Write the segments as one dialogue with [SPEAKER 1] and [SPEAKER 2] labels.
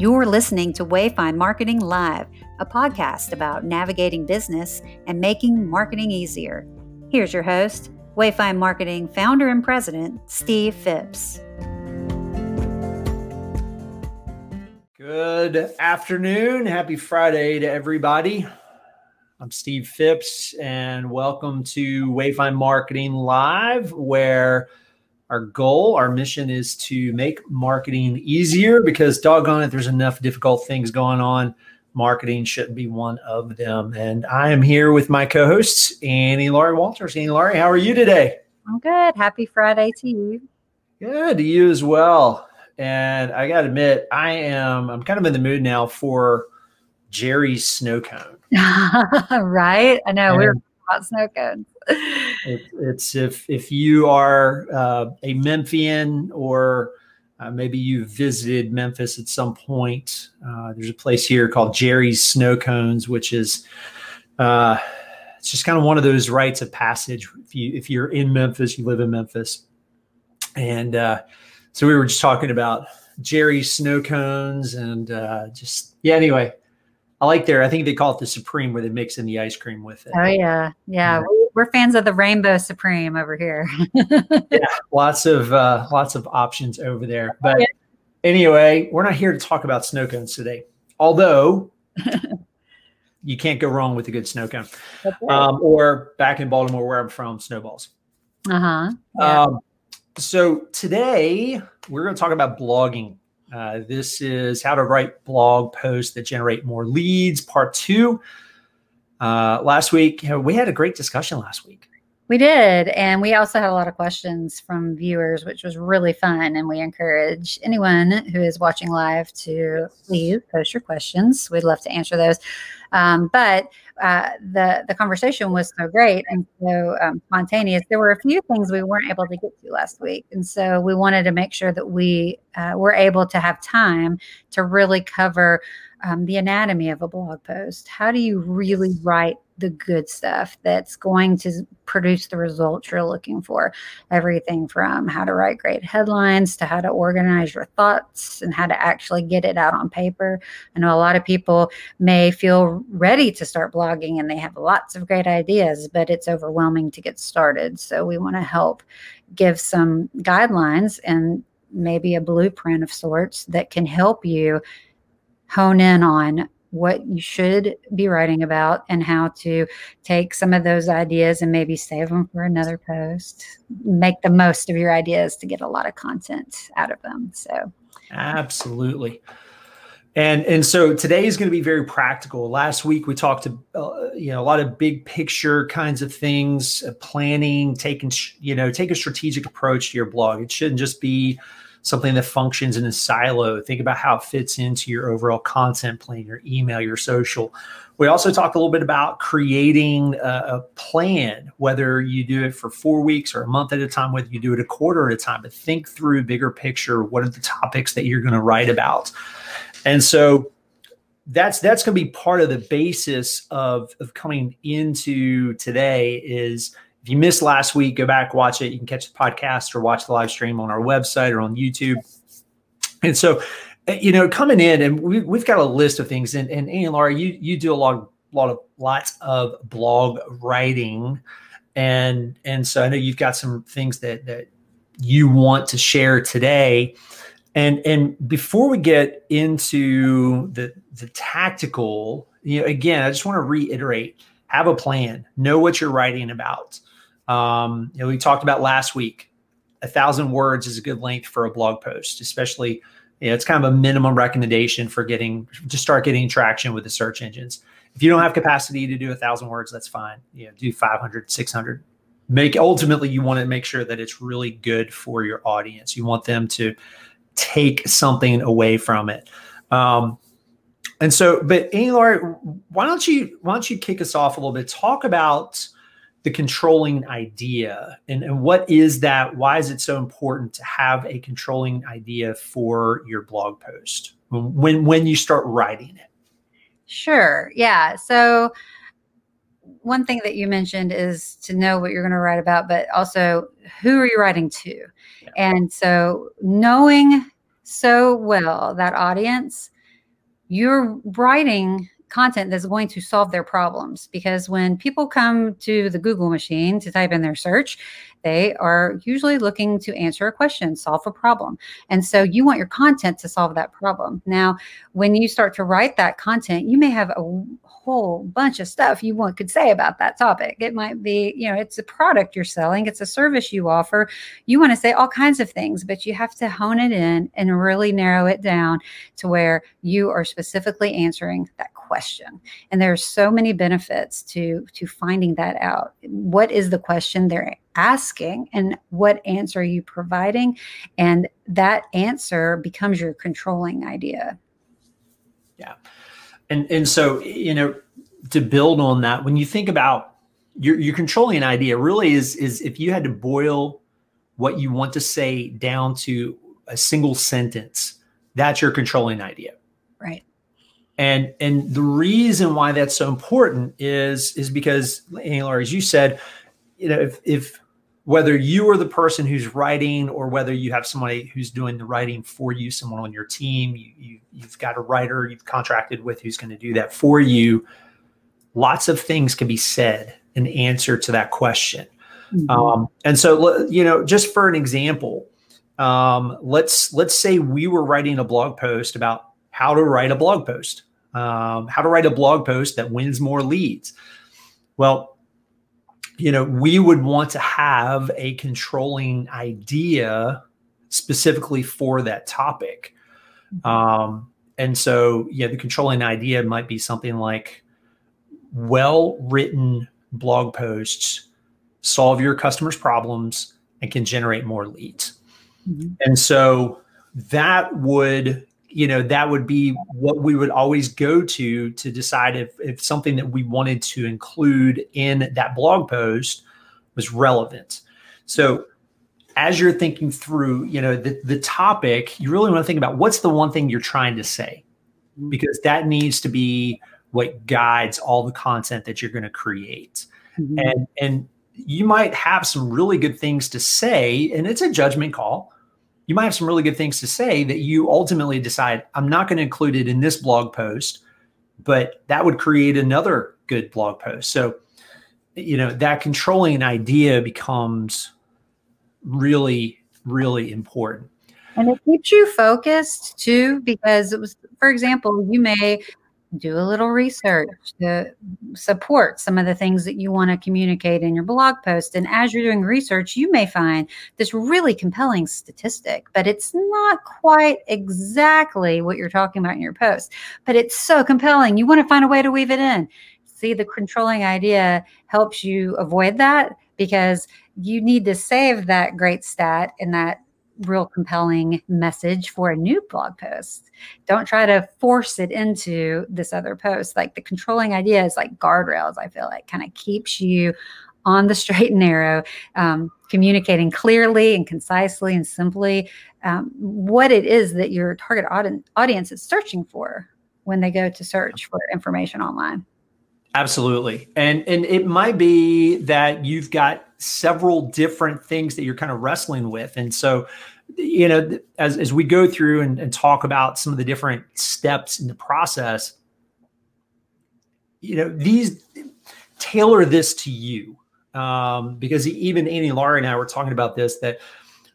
[SPEAKER 1] You're listening to Wayfind Marketing Live, a podcast about navigating business and making marketing easier. Here's your host, Wayfind Marketing founder and president, Steve Phipps.
[SPEAKER 2] Good afternoon. Happy Friday to everybody. I'm Steve Phipps, and welcome to Wayfind Marketing Live, where our goal, our mission is to make marketing easier because, doggone it, there's enough difficult things going on. Marketing shouldn't be one of them. And I am here with my co hosts, Annie Laurie Walters. Annie Laurie, how are you today?
[SPEAKER 1] I'm good. Happy Friday to you.
[SPEAKER 2] Good to you as well. And I got to admit, I am, I'm kind of in the mood now for Jerry's snow cone.
[SPEAKER 1] right? I know. And we're about snow cones
[SPEAKER 2] it, it's if if you are uh, a Memphian or uh, maybe you visited Memphis at some point. Uh, there's a place here called Jerry's Snow Cones, which is uh, it's just kind of one of those rites of passage. If you if you're in Memphis, you live in Memphis, and uh, so we were just talking about Jerry's Snow Cones and uh, just yeah. Anyway, I like their. I think they call it the Supreme, where they mix in the ice cream with it.
[SPEAKER 1] Oh yeah, yeah. yeah. We're fans of the Rainbow Supreme over here.
[SPEAKER 2] yeah, lots of uh, lots of options over there. But yeah. anyway, we're not here to talk about snow cones today. Although you can't go wrong with a good snow cone. Um, or back in Baltimore, where I'm from, snowballs.
[SPEAKER 1] Uh huh. Yeah. Um,
[SPEAKER 2] so today we're going to talk about blogging uh, this is how to write blog posts that generate more leads, part two. Uh, last week, we had a great discussion last week.
[SPEAKER 1] We did. And we also had a lot of questions from viewers, which was really fun. And we encourage anyone who is watching live to please post your questions. We'd love to answer those. Um, but uh, the the conversation was so great and so um, spontaneous. There were a few things we weren't able to get to last week, and so we wanted to make sure that we uh, were able to have time to really cover um, the anatomy of a blog post. How do you really write the good stuff that's going to produce the results you're looking for. Everything from how to write great headlines to how to organize your thoughts and how to actually get it out on paper. I know a lot of people may feel ready to start blogging and they have lots of great ideas, but it's overwhelming to get started. So we want to help give some guidelines and maybe a blueprint of sorts that can help you hone in on what you should be writing about and how to take some of those ideas and maybe save them for another post. Make the most of your ideas to get a lot of content out of them. So,
[SPEAKER 2] absolutely. And and so today is going to be very practical. Last week we talked to uh, you know a lot of big picture kinds of things, uh, planning, taking you know take a strategic approach to your blog. It shouldn't just be something that functions in a silo. Think about how it fits into your overall content plan, your email, your social. We also talked a little bit about creating a, a, plan, whether you do it for four weeks or a month at a time, whether you do it a quarter at a time, but think through bigger picture. What are the topics that you're going to write about? And so that's that's going to be part of the basis of, of coming into today is if you missed last week, go back, watch it. You can catch the podcast or watch the live stream on our website or on YouTube. And so, eh, you know, coming in and we, we've got a list of things. And, and Laura, you, you do a lot, lot of lots of blog writing. And, and so I know you've got some things that, that you want to share today. And, and before we get into the, the tactical, you know, again, I just want to reiterate, have a plan, know what you're writing about. Um, you know, we talked about last week. A thousand words is a good length for a blog post, especially. You know, it's kind of a minimum recommendation for getting to start getting traction with the search engines. If you don't have capacity to do a thousand words, that's fine. You know, do 500, 600. Make ultimately, you want to make sure that it's really good for your audience. You want them to take something away from it. Um, and so, but Annie Laurie, why don't you why don't you kick us off a little bit? Talk about the controlling idea. And, and what is that? Why is it so important to have a controlling idea for your blog post when when you start writing it?
[SPEAKER 1] Sure. Yeah. So one thing that you mentioned is to know what you're going to write about but also who are you writing to? Yeah. and so knowing so well that audience you're writing content that's going to solve their problems because when people come to the Google machine to type in their search, they are usually looking to answer a question, solve a problem. And so you want your content to solve that problem. Now, when you start to write that content, you may have a whole bunch of stuff you want could say about that topic. It might be, you know, it's a product you're selling, it's a service you offer. You want to say all kinds of things, but you have to hone it in and really narrow it down to where you are specifically answering that question. And there are so many benefits to to finding that out. What is the question they're asking and what answer are you providing? And that answer becomes your controlling idea.
[SPEAKER 2] Yeah. And and so, you know, to build on that, when you think about your your controlling idea really is is if you had to boil what you want to say down to a single sentence, that's your controlling idea.
[SPEAKER 1] Right.
[SPEAKER 2] And and the reason why that's so important is is because Laura, as you said, you know, if if whether you are the person who's writing or whether you have somebody who's doing the writing for you, someone on your team, you, you you've got a writer you've contracted with who's going to do that for you. Lots of things can be said in answer to that question. Mm-hmm. Um, and so, you know, just for an example, um, let's let's say we were writing a blog post about how to write a blog post um, how to write a blog post that wins more leads. Well, you know, we would want to have a controlling idea specifically for that topic. Um, and so, yeah, the controlling idea might be something like well written blog posts solve your customers' problems and can generate more leads. Mm-hmm. And so that would you know that would be what we would always go to to decide if, if something that we wanted to include in that blog post was relevant so as you're thinking through you know the, the topic you really want to think about what's the one thing you're trying to say mm-hmm. because that needs to be what guides all the content that you're going to create mm-hmm. and and you might have some really good things to say and it's a judgment call you might have some really good things to say that you ultimately decide, I'm not going to include it in this blog post, but that would create another good blog post. So, you know, that controlling idea becomes really, really important.
[SPEAKER 1] And it keeps you focused too, because it was, for example, you may do a little research to support some of the things that you want to communicate in your blog post. And as you're doing research, you may find this really compelling statistic, but it's not quite exactly what you're talking about in your post. But it's so compelling. You want to find a way to weave it in. See, the controlling idea helps you avoid that because you need to save that great stat and that real compelling message for a new blog post. Don't try to force it into this other post. Like the controlling idea is like guardrails, I feel like kind of keeps you on the straight and narrow, um, communicating clearly and concisely and simply um, what it is that your target audi- audience is searching for when they go to search for information online.
[SPEAKER 2] Absolutely. And and it might be that you've got several different things that you're kind of wrestling with. And so, you know, as, as we go through and, and talk about some of the different steps in the process, you know, these tailor this to you. Um, because even Annie Laurie and I were talking about this, that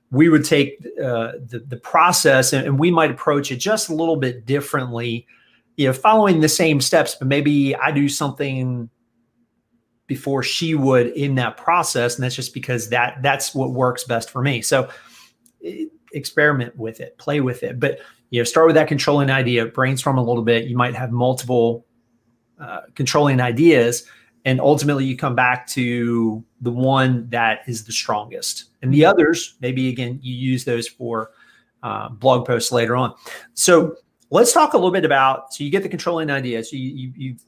[SPEAKER 2] we would take uh, the, the process and, and we might approach it just a little bit differently you know, following the same steps, but maybe I do something before she would in that process, and that's just because that that's what works best for me. So experiment with it, play with it, but you know, start with that controlling idea, brainstorm a little bit. You might have multiple uh, controlling ideas, and ultimately you come back to the one that is the strongest, and the others maybe again you use those for uh, blog posts later on. So let's talk a little bit about so you get the controlling idea. So you, you you've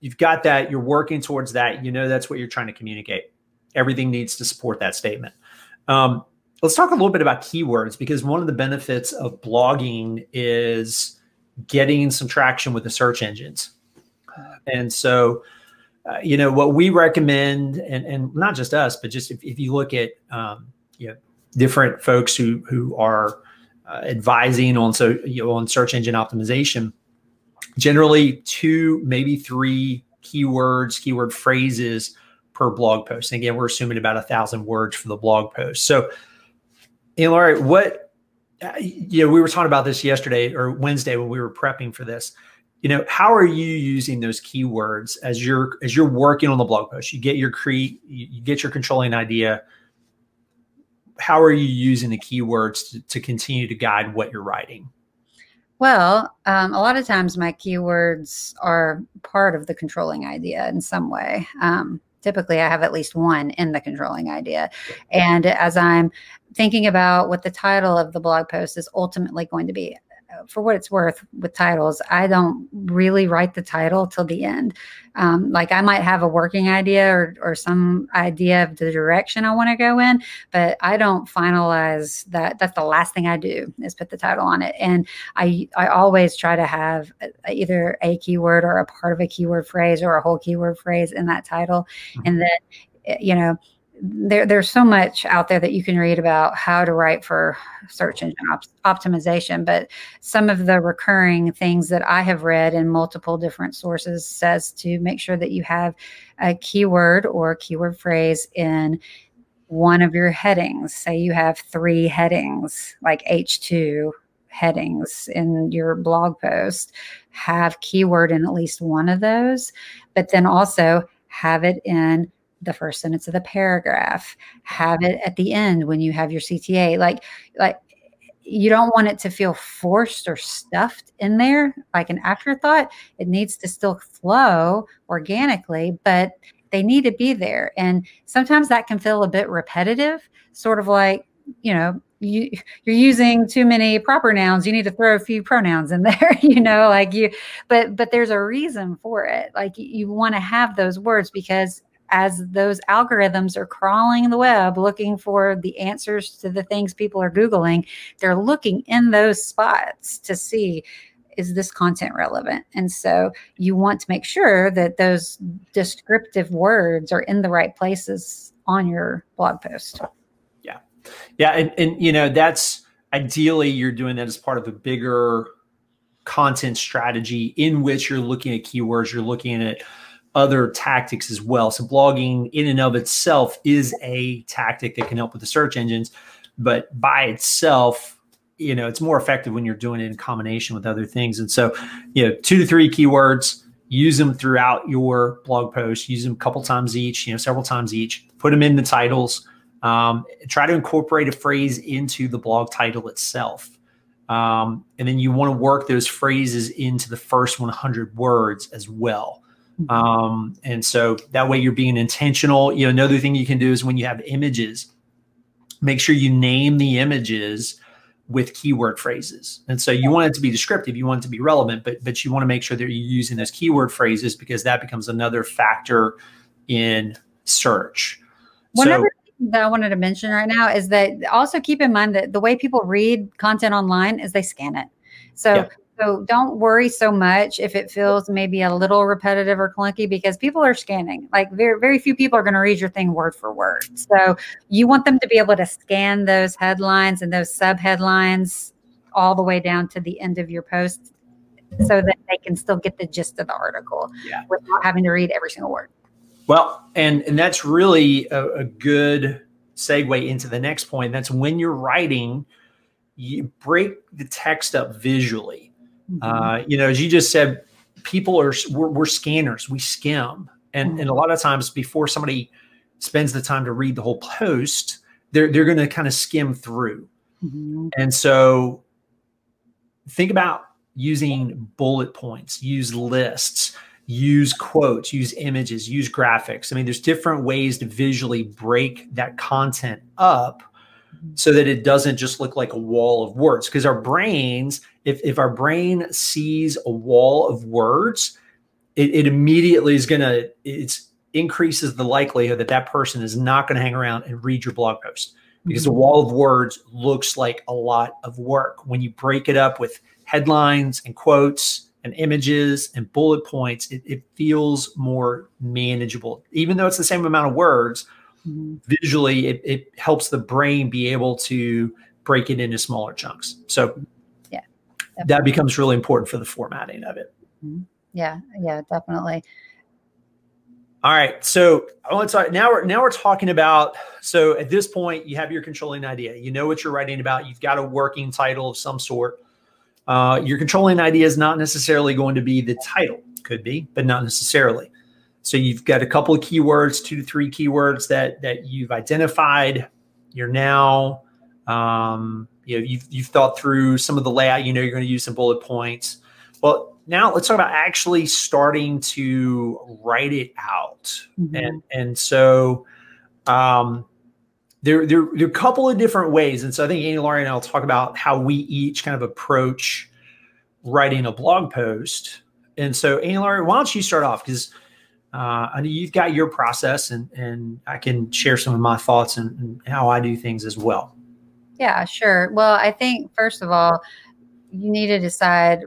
[SPEAKER 2] you've got that you're working towards that. You know that's what you're trying to communicate. Everything needs to support that statement. Um, let's talk a little bit about keywords because one of the benefits of blogging is getting some traction with the search engines. And so uh, you know what we recommend and, and not just us but just if, if you look at um, you know different folks who who are uh, advising on so you know, on search engine optimization, generally two, maybe three keywords, keyword phrases per blog post. And again, we're assuming about a thousand words for the blog post. So, Annie Laurie, what, uh, you know, we were talking about this yesterday or Wednesday when we were prepping for this. You know, how are you using those keywords as you're as you're working on the blog post? You get your create, you get your controlling idea. How are you using the keywords to, to continue to guide what you're writing?
[SPEAKER 1] Well, um, a lot of times my keywords are part of the controlling idea in some way. Um, typically, I have at least one in the controlling idea. And as I'm thinking about what the title of the blog post is ultimately going to be, for what it's worth with titles, I don't really write the title till the end. Um, like I might have a working idea or, or some idea of the direction I want to go in, but I don't finalize that. That's the last thing I do is put the title on it. And I, I always try to have either a keyword or a part of a keyword phrase or a whole keyword phrase in that title. Mm-hmm. And then, eh, you know, there, there's so much out there that you can read about how to write for search engine op- optimization but some of the recurring things that i have read in multiple different sources says to make sure that you have a keyword or keyword phrase in one of your headings. Say you have three headings like h2 headings in your blog post. Have keyword in at least one of those but then also have it in the first sentence of the paragraph. Have it at the end when you have your cta like like you don't want it to feel forced or stuffed in there like an afterthought. It needs to still flow organically but they need to be there. And sometimes that can feel a bit repetitive sort of like you know you you're using too many proper nouns. You need to throw a few pronouns in there you know like you but but there's a reason for it. Like you want to have those words because as those algorithms are crawling the web looking for the answers to the things people are Googling, they're looking in those spots to see is this content relevant? And so you want to make sure that those descriptive words are in the right places on your blog post.
[SPEAKER 2] Yeah. Yeah. And, and you know, that's ideally you're doing that as part of a bigger content strategy in which you're looking at keywords, you're looking at other tactics as well. So blogging in and of itself is a tactic that can help with the search engines, but by itself, you know, it's more effective when you're doing it in combination with other things. And so, you know, two to three keywords, use them throughout your blog post, use them a couple times each, you know, several times each, put them in the titles, um, try to incorporate a phrase into the blog title itself. Um, and then you want to work those phrases into the first 100 words as well. Um, and so that way you're being intentional. You know, another thing you can do is when you have images, make sure you name the images with keyword phrases. And so you want it to be descriptive, you want it to be relevant, but but you want to make sure that you're using those keyword phrases because that becomes another factor in search.
[SPEAKER 1] One so, other thing that I wanted to mention right now is that also keep in mind that the way people read content online is they scan it. So yeah. So don't worry so much if it feels maybe a little repetitive or clunky because people are scanning. Like very very few people are going to read your thing word for word. So you want them to be able to scan those headlines and those sub headlines all the way down to the end of your post so that they can still get the gist of the article yeah. without having to read every single word.
[SPEAKER 2] Well, and and that's really a, a good segue into the next point. That's when you're writing, you break the text up visually. Mm-hmm. Uh, you know, as you just said, people are we're, we're scanners. We skim, and mm-hmm. and a mm-hmm. lot of times before somebody spends the time to read the whole post, they're they're going to kind of skim through. Mm-hmm. And so, think about using bullet points, use lists, use quotes, use images, use graphics. I mean, there's different ways to visually break that content up so that it doesn't just look like a wall of words because our brains if, if our brain sees a wall of words it, it immediately is going to it increases the likelihood that that person is not going to hang around and read your blog post because mm-hmm. the wall of words looks like a lot of work when you break it up with headlines and quotes and images and bullet points it, it feels more manageable even though it's the same amount of words mm-hmm. visually it, it helps the brain be able to break it into smaller chunks so yeah that becomes really important for the formatting of it
[SPEAKER 1] Mm-hmm. Yeah, yeah, definitely.
[SPEAKER 2] All right. So I want to talk now. We're now we're talking about. So at this point, you have your controlling idea. You know what you're writing about. You've got a working title of some sort. Uh, your controlling idea is not necessarily going to be the title. Could be, but not necessarily. So you've got a couple of keywords, two to three keywords that that you've identified. You're now, um, you know, you've you've thought through some of the layout. You know, you're going to use some bullet points. Well, now let's talk about actually starting to write it out. Mm-hmm. And and so um, there, there, there are a couple of different ways. And so I think Annie Laurie and I will talk about how we each kind of approach writing a blog post. And so Annie Laurie, why don't you start off? Because uh, I know you've got your process and, and I can share some of my thoughts and, and how I do things as well.
[SPEAKER 1] Yeah, sure. Well, I think first of all, you need to decide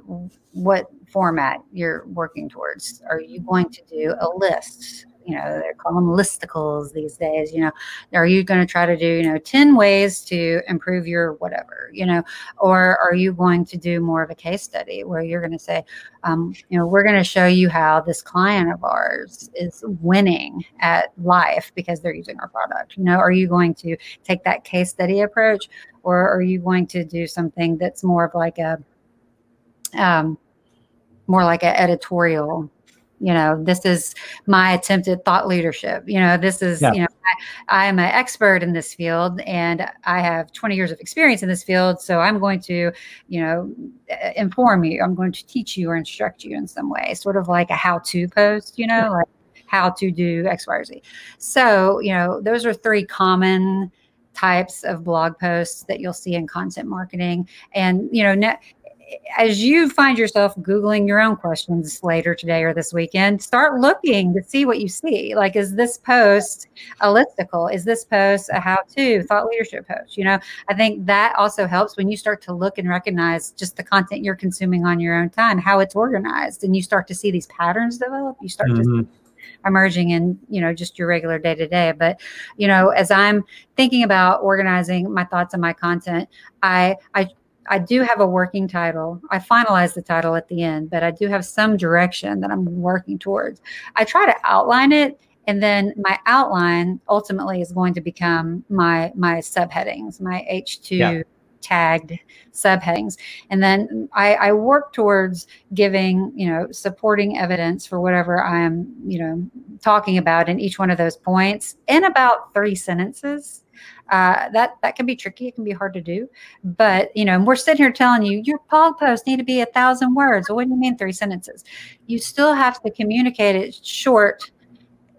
[SPEAKER 1] what format you're working towards. Are you going to do a list? You know, they're calling them listicles these days. You know, are you going to try to do, you know, 10 ways to improve your whatever, you know, or are you going to do more of a case study where you're going to say, um, you know, we're going to show you how this client of ours is winning at life because they're using our product? You know, are you going to take that case study approach or are you going to do something that's more of like a, um, more like an editorial you know this is my attempted thought leadership. You know this is yeah. you know I, am an expert in this field and i have 20 years of experience in this field. So i'm going to you know uh, inform you. I'm going to teach you or instruct you in some way sort of like a how-to post you know yeah. like how to do x y or z. So you know those are three common types of blog posts that you'll see in content marketing. And you know ne- as you find yourself Googling your own questions later today or this weekend, start looking to see what you see. Like, is this post a listicle? Is this post a how to thought leadership post? You know, I think that also helps when you start to look and recognize just the content you're consuming on your own time, how it's organized, and you start to see these patterns develop. You start mm-hmm. to emerging in you know just your regular day to day but you know as i'm thinking about organizing my thoughts and my content i i I do have a working title. I finalize the title at the end, but I do have some direction that I'm working towards. I try to outline it and then my outline ultimately is going to become my my subheadings, my H2 yeah. tagged subheadings. And then I, I work towards giving, you know, supporting evidence for whatever I'm, you know, talking about in each one of those points in about three sentences uh, that that can be tricky. It can be hard to do. But you know, we're sitting here telling you your blog posts need to be a thousand words. Well, what do you mean three sentences? You still have to communicate it short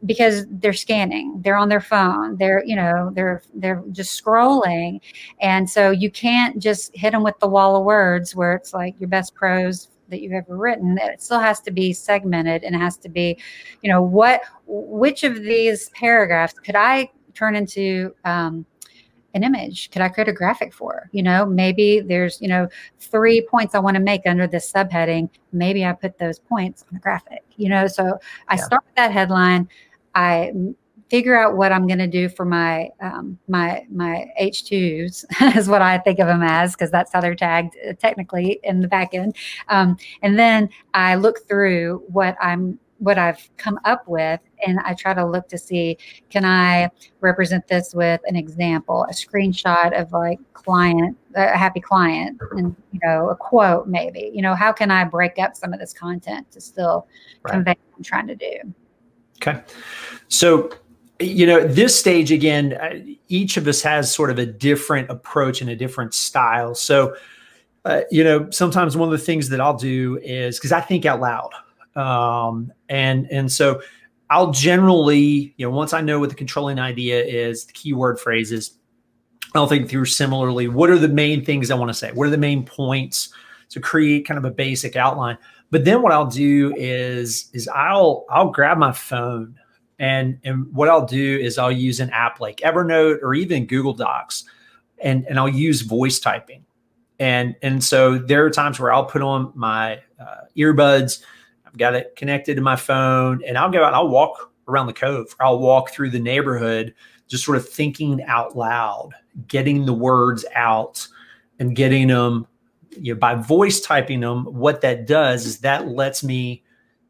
[SPEAKER 1] because they're scanning they're on their phone they're you know they're they're just scrolling and so you can't just hit them with the wall of words where it's like your best prose that you've ever written it still has to be segmented and it has to be you know what which of these paragraphs could i turn into um, an image could i create a graphic for you know? Maybe there's you know three points i want to make under this subheading. Maybe i put those points on a graphic you know? So i yeah. start with that headline. I figure out what i'm going to do for my um, my my h2s is what i think of them as because that's how they're tagged uh, technically in the back end. Um, and then i look through what i'm what I've come up with, and I try to look to see can I represent this with an example, a screenshot of like client, a happy client, and you know a quote maybe. You know how can I break up some of this content to still right. convey what I'm trying to do.
[SPEAKER 2] Okay, so you know this stage again, uh, each of us has sort of a different approach and a different style. So. Uh, you know, sometimes one of the things that I'll do is because I think out loud. Um, and and so I'll generally, you know, once I know what the controlling idea is, the keyword phrases, I'll think through similarly. What are the main things I want to say? What are the main points to create kind of a basic outline? But then what I'll do is is I'll I'll grab my phone and and what I'll do is I'll use an app like Evernote or even Google Docs, and and I'll use voice typing, and and so there are times where I'll put on my uh, earbuds got it connected to my phone, and I'll go out and I'll walk around the cove. I'll walk through the neighborhood, just sort of thinking out loud, getting the words out and getting them you know by voice typing them what that does is that lets me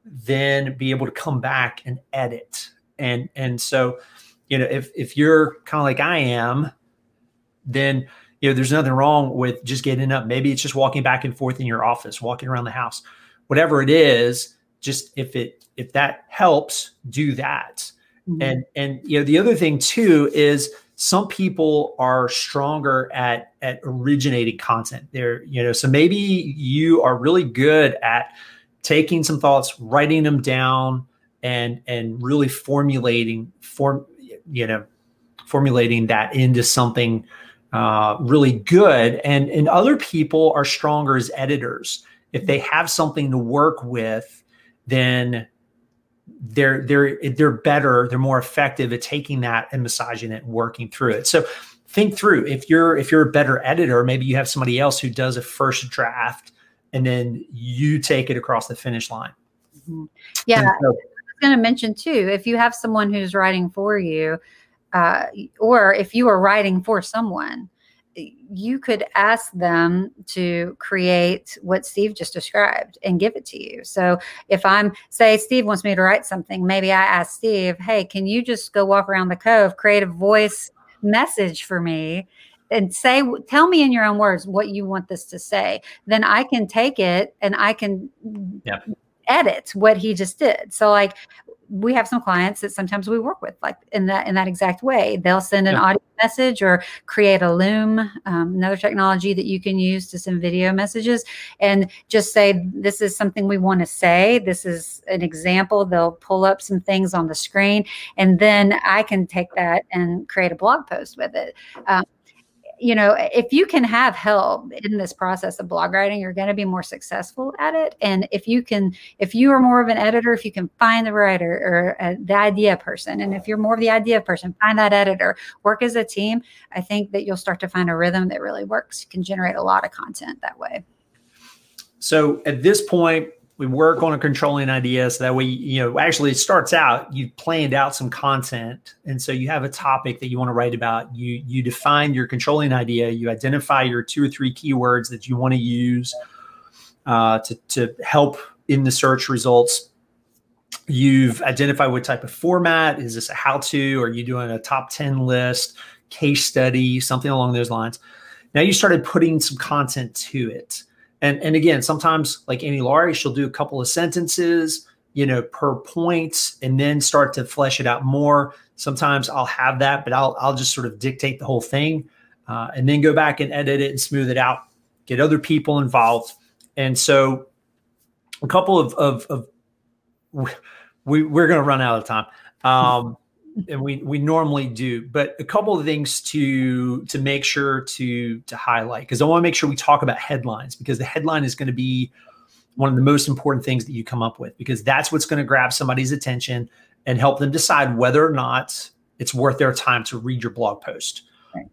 [SPEAKER 2] then be able to come back and edit. And and so you know if if you're kind of like i am then you know there's nothing wrong with just getting up. Maybe it's just walking back and forth in your office walking around the house. Whatever it is just if it if that helps do that. Mm-hmm. and and you know the other thing too is some people are stronger at at originating content. There you know so maybe you are really good at taking some thoughts writing them down and and really formulating form you know formulating that into something uh, really good. And and other people are stronger as editors. If they have something to work with then they're they're they're better they're more effective at taking that and massaging it and working through it so think through if you're if you're a better editor maybe you have somebody else who does a first draft and then you take it across the finish line
[SPEAKER 1] mm-hmm. yeah so, i was going to mention too if you have someone who's writing for you uh, or if you are writing for someone you could ask them to create what Steve just described and give it to you. So if I'm say Steve wants me to write something, maybe I ask Steve, "Hey, can you just go walk around the cove, create a voice message for me?" and say tell me in your own words what you want this to say then i can take it and i can yep. Edit what he just did. So like we have some clients that sometimes we work with like in that in that exact way. They'll send an yeah. audio message or create a loom um, another technology that you can use to send video messages and just say this is something we want to say. This is an example. They'll pull up some things on the screen and then i can take that and create a blog post with it. Um, you know, if you can have help in this process of blog writing, you're going to be more successful at it. And if you can, if you are more of an editor, if you can find the writer or uh, the idea person, and if you're more of the idea person, find that editor, work as a team, I think that you'll start to find a rhythm that really works. You can generate a lot of content that way.
[SPEAKER 2] So at this point, we work on a controlling idea so that way you know actually it starts out you've planned out some content and so you have a topic that you want to write about. You you define your controlling idea you identify your two or three keywords that you want to use uh, to, to help in the search results. You've identified what type of format is this a how to are you doing a top 10 list case study something along those lines. Now you started putting some content to it and and again, sometimes like Annie Laurie, she'll do a couple of sentences, you know, per point, and then start to flesh it out more. Sometimes I'll have that, but I'll I'll just sort of dictate the whole thing, uh, and then go back and edit it and smooth it out, get other people involved, and so a couple of of, of we we're going to run out of time. Um, and we we normally do but a couple of things to to make sure to to highlight because i want to make sure we talk about headlines because the headline is going to be one of the most important things that you come up with because that's what's going to grab somebody's attention and help them decide whether or not it's worth their time to read your blog post right.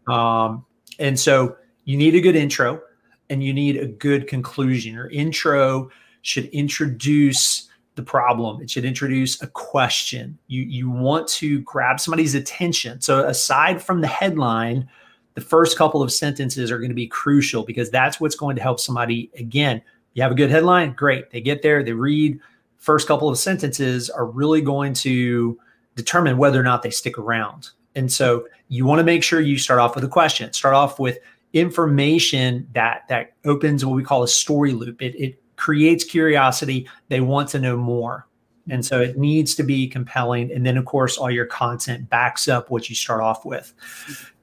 [SPEAKER 2] um, and so you need a good intro and you need a good conclusion your intro should introduce the problem. It should introduce a question. You you want to grab somebody's attention. So aside from the headline, the first couple of sentences are going to be crucial because that's what's going to help somebody again. You have a good headline, great. They get there, they read. First couple of sentences are really going to determine whether or not they stick around. And so you want to make sure you start off with a question. Start off with information that that opens what we call a story loop. It, it creates curiosity. They want to know more. And so it needs to be compelling. And then, of course, all your content backs up what you start off with.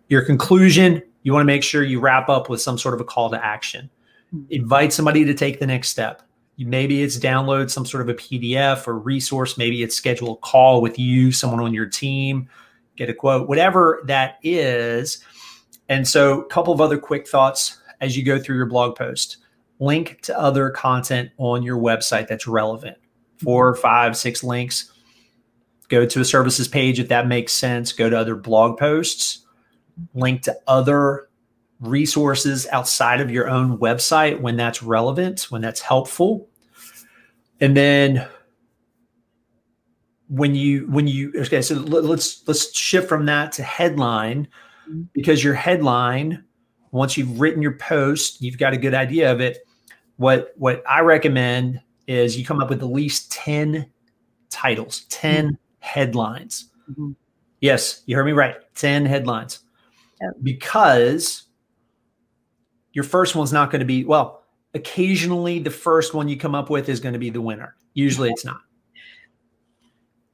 [SPEAKER 2] Your conclusion, you want to make sure you wrap up with some sort of a call to action. Invite somebody to take the next step. Maybe it's download some sort of a PDF or resource. Maybe it's schedule a call with you, someone on your team, get a quote, whatever that is. And so, a couple of other quick thoughts as you go through your blog post link to other content on your website that's relevant. Four, five, six links. Go to a services page if that makes sense. Go to other blog posts. Link to other resources outside of your own website when that's relevant, when that's helpful. And then when you when you okay, so let's let's shift from that to headline mm-hmm. because your headline once you've written your post, you've got a good idea of it. What what I recommend is you come up with at least 10 titles, 10 mm-hmm. headlines. Mm-hmm. Yes, you heard me right. 10 headlines. Yep. Because your first one's not going to be, well, occasionally the first one you come up with is going to be the winner. Usually it's not.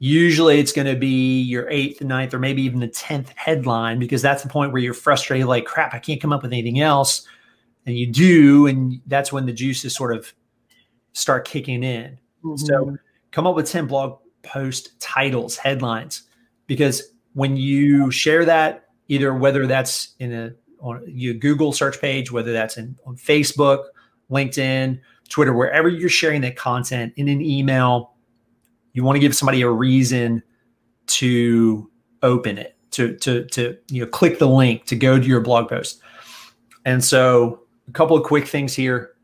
[SPEAKER 2] Usually it's going to be your eighth, ninth, or maybe even the 10th headline because that's the point where you're frustrated, like, crap, I can't come up with anything else. And you do. And that's when the juices sort of start kicking in. Mm-hmm. So come up with 10 blog post titles, headlines, because when you share that, either whether that's in a on your Google search page, whether that's in on Facebook, LinkedIn, Twitter, wherever you're sharing that content in an email, you want to give somebody a reason to open it, to to to you know click the link to go to your blog post. And so a couple of quick things here.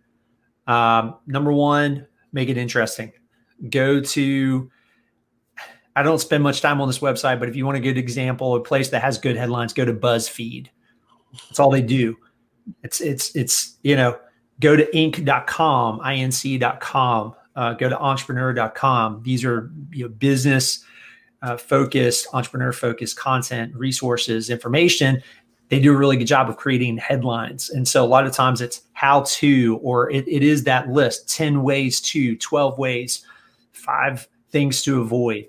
[SPEAKER 2] Um, number one, make it interesting. Go to I don't spend much time on this website, but if you want a good example, a place that has good headlines, go to BuzzFeed. That's all they do. It's it's it's you know go to inc.com, inc.com, uh, go to entrepreneur.com. These are you know business uh, focused, entrepreneur focused content, resources, information. They do a really good job of creating headlines. And so a lot of times it's how to, or it, it is that list 10 ways to, 12 ways, five things to avoid.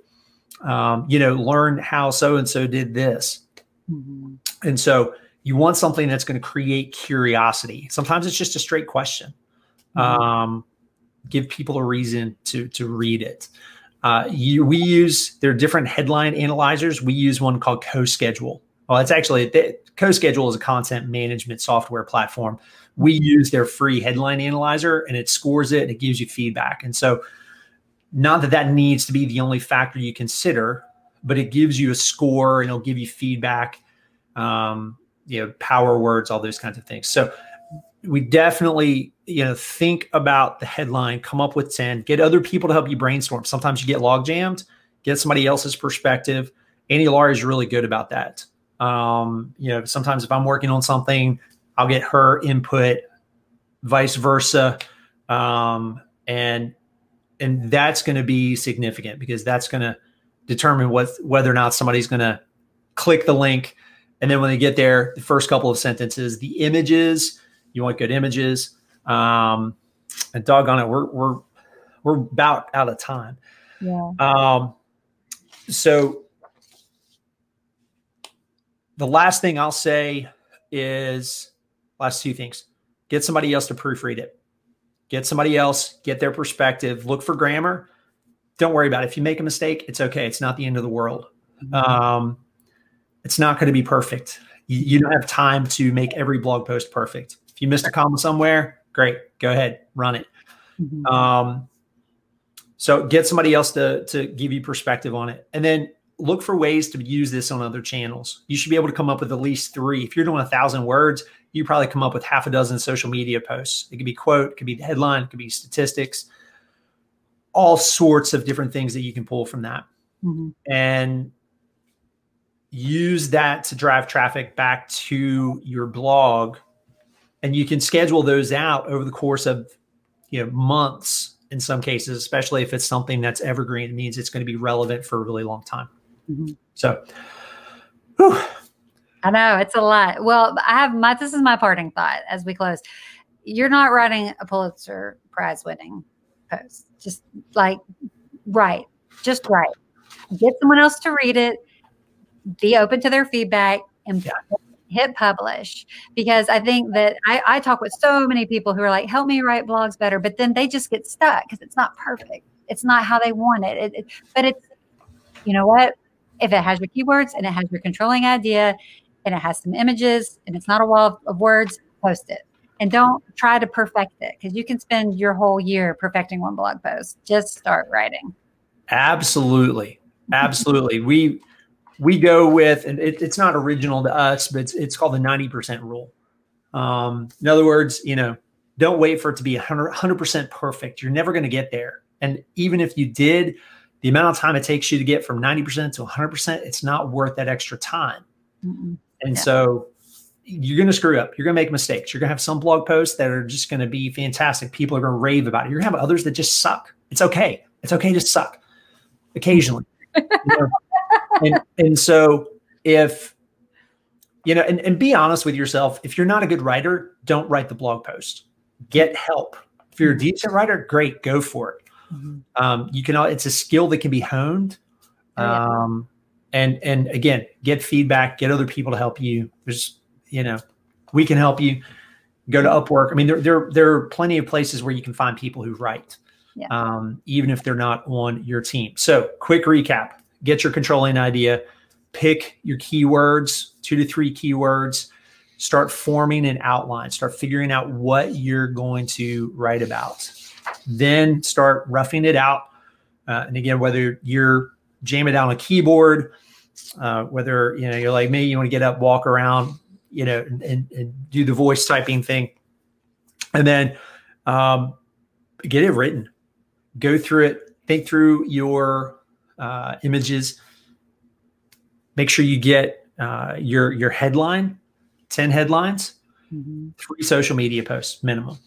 [SPEAKER 2] Um, you know, learn how so and so did this. Mm-hmm. And so you want something that's going to create curiosity. Sometimes it's just a straight question. Mm-hmm. Um, give people a reason to to read it. Uh, you, we use there are different headline analyzers. We use one called CoSchedule. Well, it's actually CoSchedule is a content management software platform. We use their free headline analyzer, and it scores it and it gives you feedback. And so, not that that needs to be the only factor you consider, but it gives you a score and it'll give you feedback. Um, you know power words all those kinds of things so we definitely you know think about the headline come up with 10 get other people to help you brainstorm sometimes you get log jammed get somebody else's perspective annie laurie is really good about that um, you know sometimes if i'm working on something i'll get her input vice versa um, and and that's going to be significant because that's going to determine what whether or not somebody's going to click the link and then when they get there, the first couple of sentences, the images, you want good images. Um, and doggone it, we're we're we're about out of time.
[SPEAKER 1] Yeah.
[SPEAKER 2] Um, so the last thing I'll say is last two things. Get somebody else to proofread it. Get somebody else, get their perspective, look for grammar. Don't worry about it. If you make a mistake, it's okay. It's not the end of the world. Mm-hmm. Um, it's not going to be perfect. You, you, don't have time to make every blog post perfect. If you missed a comma somewhere, great, go ahead, run it. Mm-hmm. Um, so get somebody else to to give you perspective on it, and then look for ways to use this on other channels. You should be able to come up with at least three. If you're doing a thousand words, you probably come up with half a dozen social media posts. It could be quote, it could be the headline, it could be statistics, all sorts of different things that you can pull from that. Mm-hmm. And use that to drive traffic back to your blog and you can schedule those out over the course of you know months in some cases especially if it's something that's evergreen it means it's going to be relevant for a really long time mm-hmm. so
[SPEAKER 1] whew. i know it's a lot well i have my this is my parting thought as we close you're not writing a pulitzer prize winning post just like write just write get someone else to read it be open to their feedback and yeah. hit publish because I think that I, I talk with so many people who are like, help me write blogs better, but then they just get stuck because it's not perfect. It's not how they want it. It, it. But it's, you know what? If it has your keywords and it has your controlling idea and it has some images and it's not a wall of, of words, post it. And don't try to perfect it because you can spend your whole year perfecting one blog post. Just start writing.
[SPEAKER 2] Absolutely. Absolutely. we we go with, and it, it's not original to us, but it's, it's called the 90% rule. Um, in other words, you know, don't wait for it to be 100, percent perfect. You're never going to get there. And even if you did, the amount of time it takes you to get from 90% to 100%, it's not worth that extra time. Mm-mm. And yeah. so you're going to screw up. You're going to make mistakes. You're going to have some blog posts that are just going to be fantastic. People are going to rave about it. You're going to have others that just suck. It's okay. It's okay to suck occasionally. you know? and, and so if, you know, and, and be honest with yourself, if you're not a good writer, don't write the blog post. Get help. If you're a mm-hmm. decent writer, great, go for it. Mm-hmm. Um, you can, it's a skill that can be honed. Oh, yeah. Um, and, and again, get feedback, get other people to help you. There's you know, we can help you. Go to Upwork. I mean, there there there are plenty of places where you can find people who write, yeah. um, even if they're not on your team. So, quick recap: get your controlling idea, pick your keywords, two to three keywords, start forming an outline, start figuring out what you're going to write about. Then start roughing it out. Uh, and again, whether you're jamming down a keyboard, uh, whether you know you're like me, you want to get up, walk around, you know, and, and do the voice typing thing. And then um, get it written, go through it, think through your uh, images, make sure you get uh, your your headline, 10 headlines, mm-hmm. three social media posts minimum.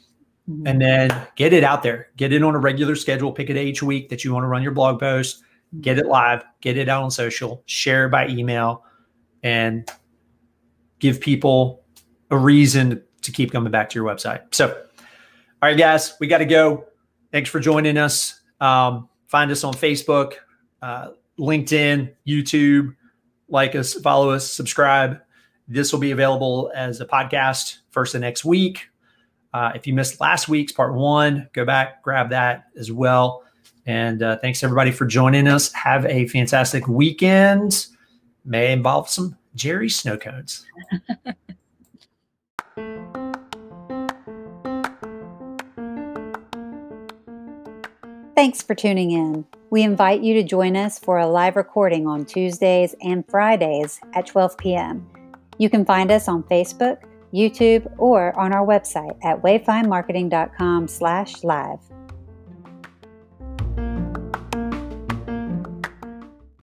[SPEAKER 2] Mm-hmm. And then get it out there. Get it on a regular schedule. Pick a day each week that you want to run your blog post. Get it live. Get it out on social. Share it by email, and give people a reason to keep coming back to your website. So, all right, guys, we got to go. Thanks for joining us. Um, find us on Facebook, uh, LinkedIn, YouTube. Like us, follow us, subscribe. This will be available as a podcast first of next week. Uh, if you missed last week's part one, go back, grab that as well. And uh, thanks everybody for joining us. Have a fantastic weekend. May involve some Jerry snow cones.
[SPEAKER 1] Thanks for tuning in. We invite you to join us for a live recording on Tuesdays and Fridays at 12 p.m. You can find us on Facebook, YouTube, or on our website at wayfindmarketing.com slash live.